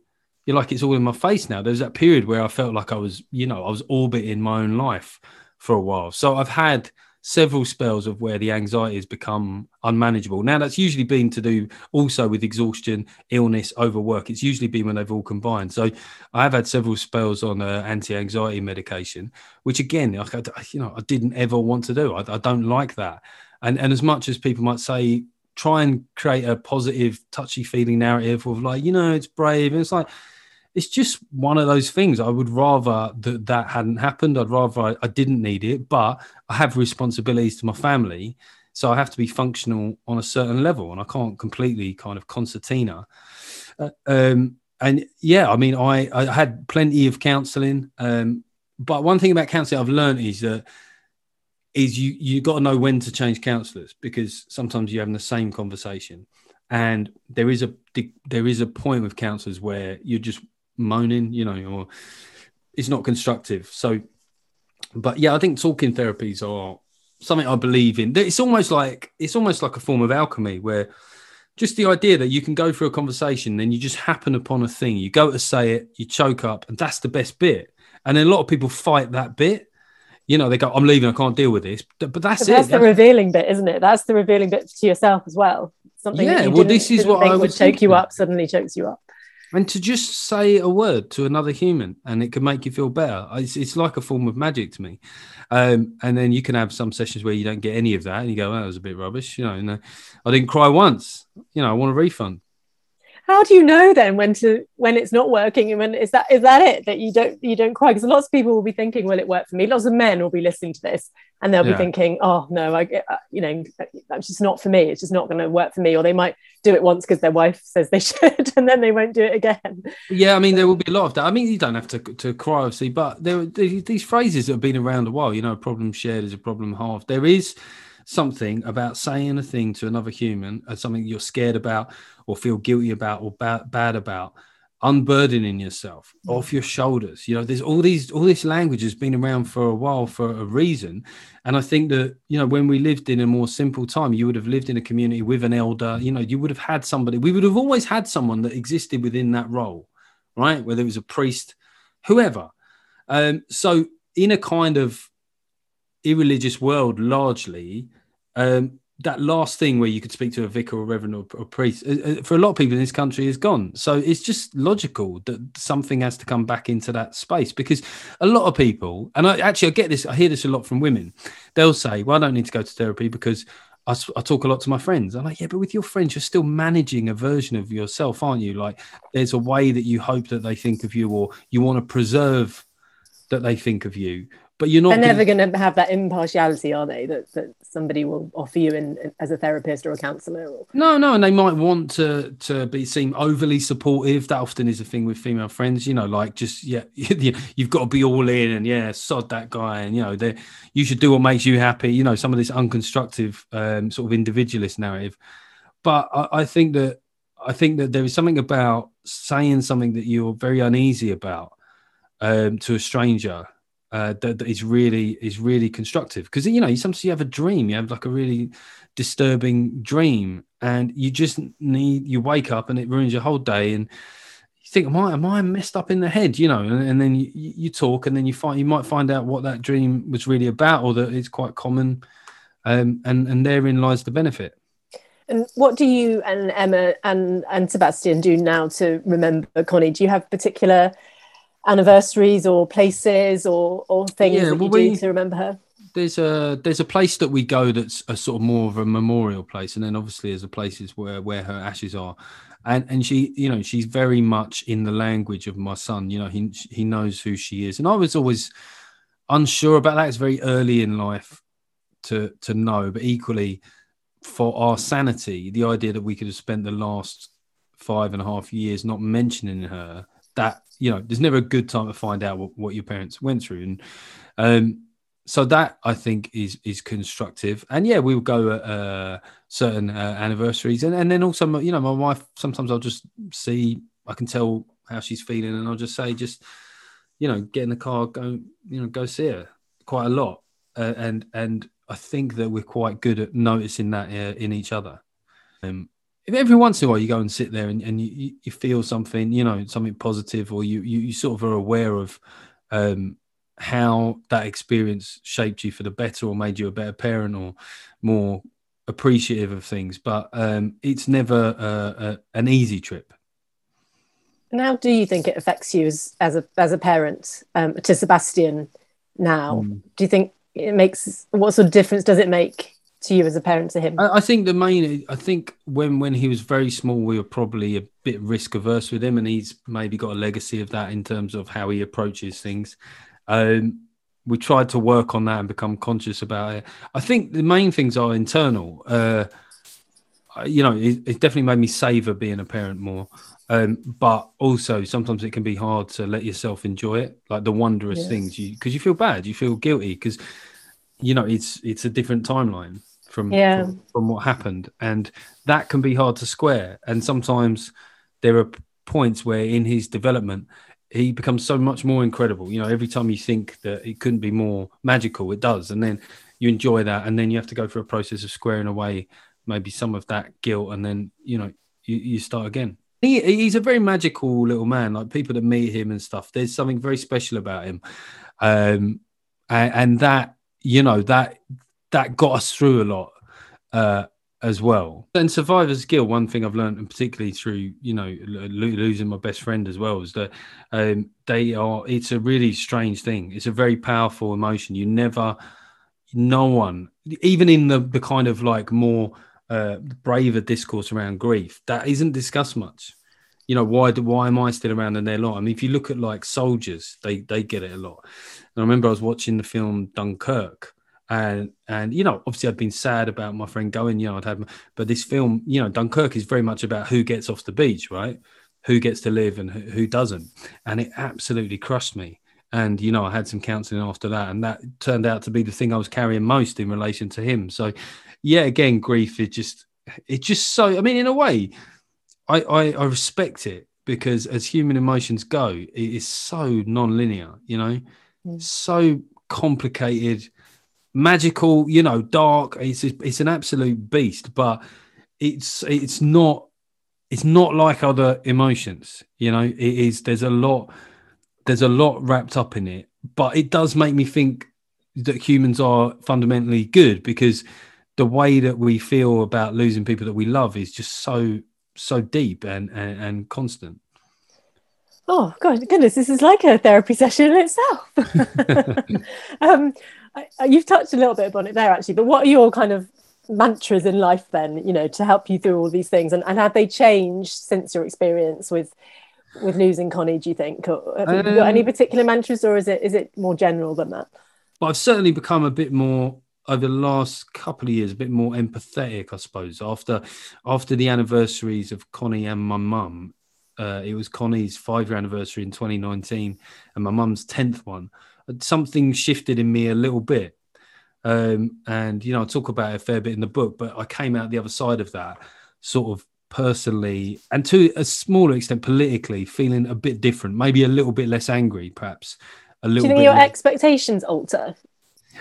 You're like it's all in my face now. There's that period where I felt like I was, you know, I was orbiting my own life for a while. So I've had several spells of where the anxiety has become unmanageable. Now that's usually been to do also with exhaustion, illness, overwork. It's usually been when they've all combined. So I have had several spells on uh, anti-anxiety medication, which again, I, you know, I didn't ever want to do. I, I don't like that. And and as much as people might say, try and create a positive, touchy-feely narrative of like, you know, it's brave, and it's like it's just one of those things. I would rather that that hadn't happened. I'd rather I, I didn't need it, but I have responsibilities to my family, so I have to be functional on a certain level, and I can't completely kind of concertina. Uh, um, and yeah, I mean, I I had plenty of counselling, um, but one thing about counselling I've learned is that is you you got to know when to change counselors because sometimes you're having the same conversation. And there is a there is a point with counselors where you're just moaning you know or it's not constructive. So but yeah i think talking therapies are something i believe in. It's almost like it's almost like a form of alchemy where just the idea that you can go through a conversation and you just happen upon a thing. You go to say it you choke up and that's the best bit. And then a lot of people fight that bit you know they go i'm leaving i can't deal with this but but that's But it that's the revealing bit, isn't it? That's the revealing bit to yourself as well. Something Yeah, well, this is what I would choke you up suddenly chokes you up. and to just say a word to another human and it can make you feel better it's, it's like a form of magic to me um, and then you can have some sessions where you don't get any of that and you go oh, that was a bit rubbish you know and, uh, i didn't cry once you know i want a refund How do you know then when to when it's not working? And when is that is that it that you don't you don't cry? Because lots of people will be thinking will it work for me? Lots of men will be listening to this and they'll Yeah. be thinking oh no I uh, you know that's just not for me. It's just not going to work for me. Or they might do it once because their wife says they *laughs* should and then they won't do it again. Yeah i mean there will be a lot of that. I mean you don't have to to cry obviously but there are these these phrases that have been around a while you know a problem shared is a problem halved. There is something about saying a thing to another human or something you're scared about or feel guilty about or ba- bad about unburdening yourself off your shoulders. You know there's all these all this language has been around for a while for a reason. And i think that you know when we lived in a more simple time you would have lived in a community with an elder. You know you would have had somebody we would have always had someone that existed within that role right? Whether it was a priest whoever. Um so in a kind of irreligious world largely um that last thing where you could speak to a vicar or reverend or, or priest uh, uh, for a lot of people in this country is gone so it's just logical that something has to come back into that space because a lot of people and i actually i get this i hear this a lot from women they'll say well i don't need to go to therapy because I talk a lot to my friends. I'm like, yeah, but with your friends, you're still managing a version of yourself, aren't you? Like, there's a way that you hope that they think of you, or you want to preserve that they think of you. But you're not. They're never gonna- have that impartiality, are they? That that somebody will offer you in, in- as a therapist or a counsellor. Or... No, no, and they might want to to be seem overly supportive. That often is a thing with female friends. You know, like just yeah, *laughs* you've got to be all in, and yeah, sod that guy, and you know, they you should do what makes you happy. You know, some of this unconstructive um, sort of individualist narrative. But I, I think that I think that there is something about saying something that you're very uneasy about um, to a stranger uh, that, that is really is really constructive. Because you know you sometimes you have a dream you have like a really disturbing dream and you just need you wake up and it ruins your whole day and you think am I am I messed up in the head? You know and, and then you, you talk and then you find you might find out what that dream was really about or that it's quite common. Um, and and therein lies the benefit. And what do you and Emma and and Sebastian do now to remember Connie? Do you have particular anniversaries or places or or things Yeah, that well, you we- do to remember her? there's a there's a place that we go that's a sort of more of a memorial place and then obviously there's the places where where her ashes are. And and she you know she's very much in the language of my son you know he he knows who she is. And i was always unsure about that. It's very early in life to to know but equally for our sanity the idea that we could have spent the last five and a half years not mentioning her that you know there's never a good time to find out what, what your parents went through and um so that I think is is constructive, and yeah, we will go at uh, certain uh, anniversaries, and, and then also, you know, my wife. Sometimes I'll just see, I can tell how she's feeling, and I'll just say, just you know, get in the car, go, you know, go see her quite a lot, uh, and and I think that we're quite good at noticing that uh, in each other. Um, every once in a while you go and sit there and, and you, you- feel something, you know, something positive, or you you, you sort of are aware of um, how that experience shaped you for the better or made you a better parent or more appreciative of things but um, it's never uh, uh, an easy trip And how do you think it affects you as as a as a parent um, to Sebastian now? Mm. Do you think it makes what sort of difference does it make to you as a parent to him? I, I think the main i think when when he was very small we were probably a bit risk averse with him and he's maybe got a legacy of that in terms of how he approaches things. Um, we tried to work on that and become conscious about it. I think the main things are internal. Uh, you know it, it definitely made me savor being a parent more. Um, but also sometimes it can be hard to let yourself enjoy it like the wondrous Yes. things. You because you feel bad you feel guilty because you know it's it's a different timeline from, Yeah. from from what happened. And that can be hard to square. And sometimes there are points where in his development he becomes so much more incredible. You know every time you think that it couldn't be more magical it does. And then you enjoy that. And then you have to go through a process of squaring away maybe some of that guilt. And then you know you, you start again. He, he's a very magical little man. Like people that meet him and stuff there's something very special about him. Um and, and that you know that that got us through a lot uh as well. And survivor's guilt one thing i've learned and particularly through you know lo- lo- losing my best friend as well is that um they are it's a really strange thing. It's a very powerful emotion. You never no one even in the the kind of like more uh braver discourse around grief that isn't discussed much. You know why why am i still around and they're not? I mean if you look at like soldiers they they get it a lot. And i remember i was watching the film dunkirk and and you know obviously i'd been sad about my friend going you know i'd had but this film you know dunkirk is very much about who gets off the beach right? Who gets to live and who, who doesn't. And it absolutely crushed me. And you know i had some counseling after that and that turned out to be the thing i was carrying most in relation to him. So yeah again grief is just it's just so i mean in a way i i, I respect it because as human emotions go it is so non-linear you know? Hmm. So complicated magical you know dark it's it's an absolute beast but it's it's not it's not like other emotions you know it is there's a lot there's a lot wrapped up in it but it does make me think that humans are fundamentally good because the way that we feel about losing people that we love is just so so deep and and, and constant Oh God, goodness, this is like a therapy session in itself. *laughs* *laughs* um, you've touched a little bit upon it there, actually. But what are your kind of mantras in life then? You know, to help you through all these things, and, and have they changed since your experience with with losing Connie? Do you think, or have you got any Um, particular mantras, or is it is it more general than that? but I've certainly become a bit more over the last couple of years, a bit more empathetic, I suppose. After after the anniversaries of Connie and my mum, uh, it was Connie's five year anniversary in 2019 and my mum's 10th one. Something shifted in me a little bit. Um, and, you know, I talk about it a fair bit in the book, but I came out the other side of that sort of personally and to a smaller extent politically feeling a bit different, maybe a little bit less angry, perhaps. A little Do you think your more- expectations alter?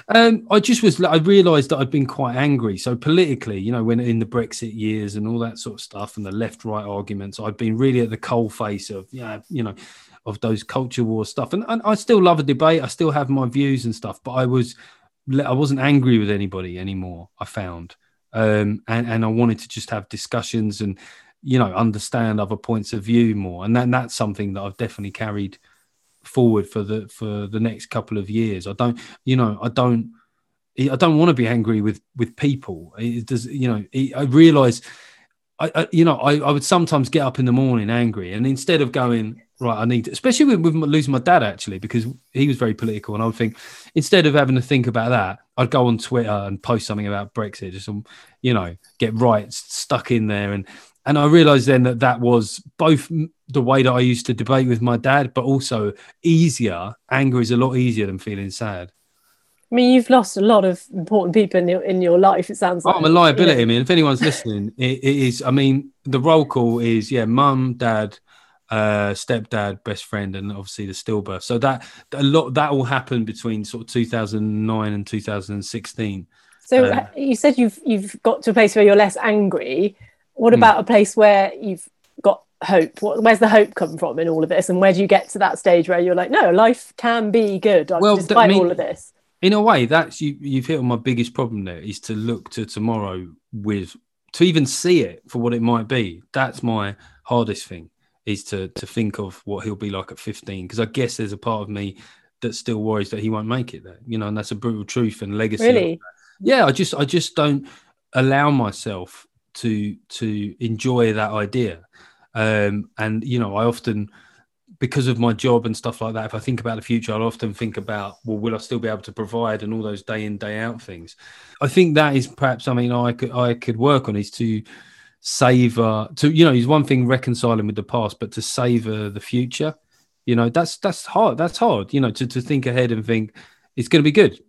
um, I just was. I realised that I'd been quite angry. So politically, you know, when in the Brexit years and all that sort of stuff, and the left-right arguments, I'd been really at the coal face of, yeah, you know, of those culture war stuff. And, and I still love a debate. I still have my views and stuff, but I was, I wasn't angry with anybody anymore. I found, um, and and I wanted to just have discussions and, you know, understand other points of view more. And then that's something that I've definitely carried forward for the for the next couple of years. I don't, you know, I don't, I don't want to be angry with with people. It does, you know, I realise, I, I you know, I, I would sometimes get up in the morning angry, and instead of going right, I need, to, especially with, with losing my dad actually, because he was very political, and I would think instead of having to think about that, I'd go on Twitter and post something about Brexit, just some, you know, get right stuck in there and. And I realised then that that was both the way that I used to debate with my dad, but also easier. Anger is a lot easier than feeling sad. I mean, you've lost a lot of important people in your in your life. It sounds like Oh, I'm a liability. I mean, if anyone's listening, it, it is. I mean, the roll call is yeah, mum, dad, uh, stepdad, best friend, and obviously the stillbirth. So that a lot that all happened between sort of 2009 and 2016. So Uh, you said you've you've got to a place where you're less angry. What Hmm. about a place where you've got hope? What, where's the hope come from in all of this? And where do you get to that stage where you're like, no, life can be good Well, despite mean- all of this? in a way that's you you've hit on my biggest problem there is to look to tomorrow with to even see it for what it might be that's my hardest thing is to to think of what he'll be like at 15 because i guess there's a part of me that still worries that he won't make it there you know and that's a brutal truth and legacy. Really? yeah i just i just don't allow myself to to enjoy that idea. Um and you know i often because of my job and stuff like that if i think about the future i'll often think about well will i still be able to provide and all those day in day out things? I think that is perhaps something i could i could work on is to savor to you know is one thing reconciling with the past but to savor the future you know that's that's hard that's hard you know to, to think ahead and think it's going to be good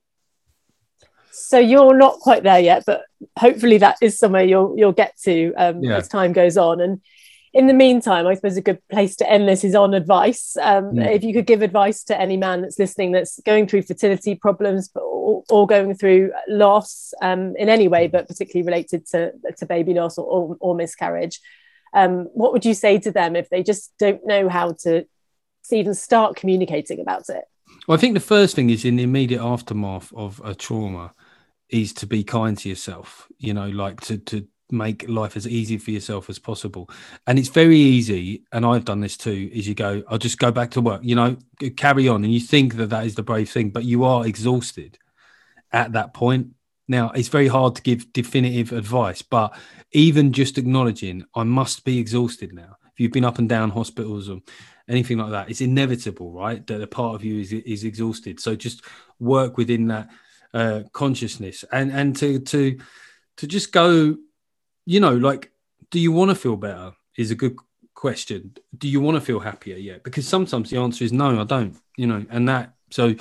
So you're not quite there yet, but hopefully that is somewhere you'll you'll get to um, Yeah. as time goes on. And in the meantime, I suppose a good place to end this is on advice. Um, Mm. If you could give advice to any man that's listening that's going through fertility problems, but or, going through loss um, in any way, but particularly related to to baby loss or or, or miscarriage, um, what would you say to them if they just don't know how to to even start communicating about it? Well, I think the first thing is in the immediate aftermath of a trauma is to be kind to yourself, you know, like to, to make life as easy for yourself as possible. And it's very easy. And I've done this too, is you go, I'll just go back to work, you know, carry on. And you think that that is the brave thing, but you are exhausted at that point. Now, it's very hard to give definitive advice, but even just acknowledging I must be exhausted now. If you've been up and down hospitals or anything like that, it's inevitable, right? That a part of you is, is exhausted. So just work within that uh, consciousness and and to to to just go, you know, like, do you want to feel better? Is a good question. Do you want to feel happier? Yeah, because sometimes the answer is no, I don't. You know, and that so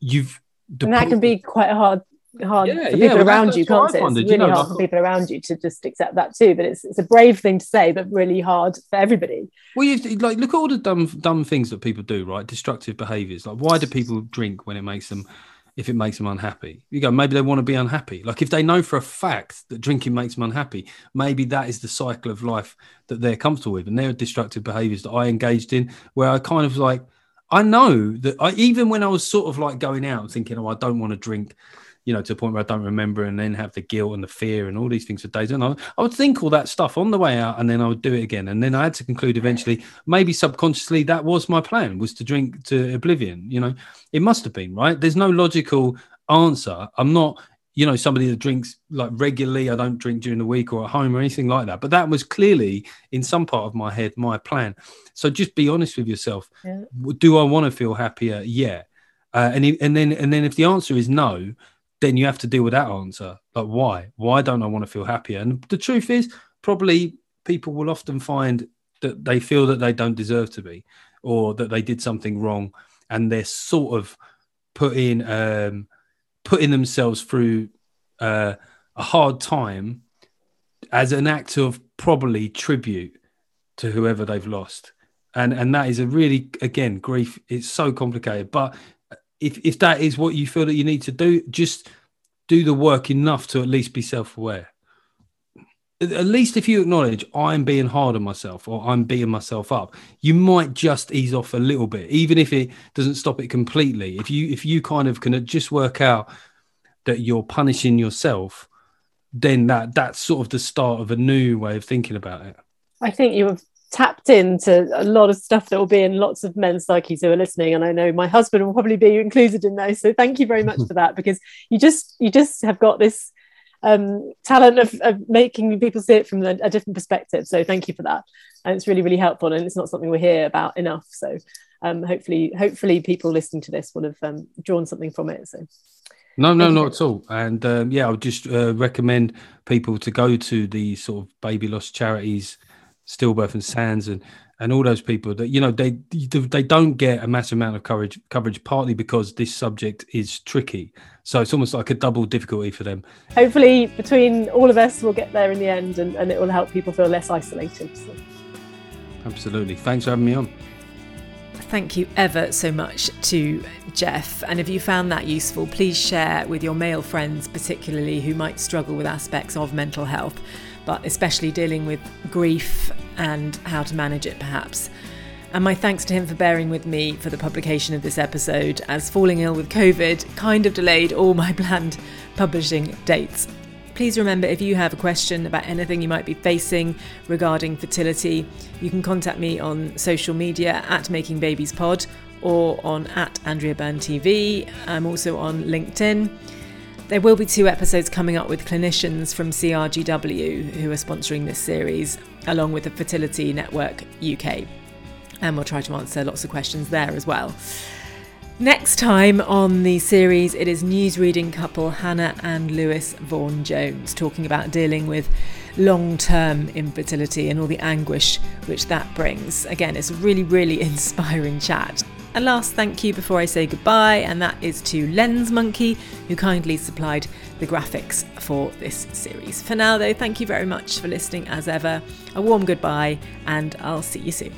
you've and that can be quite hard hard Yeah, for yeah, people well, around you, can't it? It's you really know, hard for people around you to just accept that too. But it's it's a brave thing to say, but really hard for everybody. Well, you like look at all the dumb dumb things that people do, right? Destructive behaviors. Like, why do people drink when it makes them, if it makes them unhappy? You go, maybe they want to be unhappy. Like, if they know for a fact that drinking makes them unhappy, maybe that is the cycle of life that they're comfortable with. And there are destructive behaviors that I engaged in, where I kind of like, I know that I even when I was sort of like going out and thinking, oh, I don't want to drink. You know, to a point where I don't remember, and then have the guilt and the fear and all these things for days. And I, I would think all that stuff on the way out, and then I would do it again. And then I had to conclude eventually, maybe subconsciously, that was my plan: was to drink to oblivion. You know, it must have been right. There's no logical answer. I'm not, you know, somebody that drinks like regularly. I don't drink during the week or at home or anything like that. But that was clearly in some part of my head my plan. So just be honest with yourself. Yeah. Do I want to feel happier? Yeah. Uh, and if, and then and then if the answer is no, then you have to deal with that answer. Like why? Why don't I want to feel happier? And the truth is, probably people will often find that they feel that they don't deserve to be, or that they did something wrong, and they're sort of putting um, putting themselves through uh, a hard time as an act of probably tribute to whoever they've lost. And and that is a really again grief. It's so complicated. But if if that is what you feel that you need to do just do the work enough to at least be self-aware at least if you acknowledge i'm being hard on myself or i'm beating myself up you might just ease off a little bit even if it doesn't stop it completely. If you if you kind of can just work out that you're punishing yourself then that that's sort of the start of a new way of thinking about it. I think you have tapped into a lot of stuff that will be in lots of men's psyches who are listening and i know my husband will probably be included in those. So thank you very much *laughs* for that because you just you just have got this um, talent of, of, making people see it from a, a, different perspective. So thank you for that. And it's really really helpful and it's not something we hear about enough. So um, hopefully hopefully people listening to this will have um, drawn something from it so. No, no, not at all. And um, yeah, I would just uh, recommend people to go to the sort of baby loss charities Stillbirth and SANDS and and all those people that you know they they don't get a massive amount of coverage coverage partly because this subject is tricky. So it's almost like a double difficulty for them. Hopefully between all of us we'll get there in the end and, and it will help people feel less isolated. So. absolutely. Thanks for having me on. Thank you ever so much to Geoff. And if you found that useful, please share with your male friends, particularly who might struggle with aspects of mental health but especially dealing with grief and how to manage it, perhaps. And my thanks to him for bearing with me for the publication of this episode, as falling ill with COVID kind of delayed all my *laughs* planned publishing dates. Please remember if you have a question about anything you might be facing regarding fertility, you can contact me on social media at Making Babies Pod or on at Andrea Byrne TV. I'm also on LinkedIn. There will be two episodes coming up with clinicians from CRGW who are sponsoring this series, along with the Fertility Network UK. And we'll try to answer lots of questions there as well. Next time on the series, it is newsreading couple Hannah and Lewis Vaughan Jones talking about dealing with long term infertility and all the anguish which that brings. Again, it's a really, really *laughs* inspiring chat. A last thank you before I say goodbye, and that is to Lens Monkey, who kindly supplied the graphics for this series. For now, though, thank you very much for listening as ever. A warm goodbye, and I'll see you soon.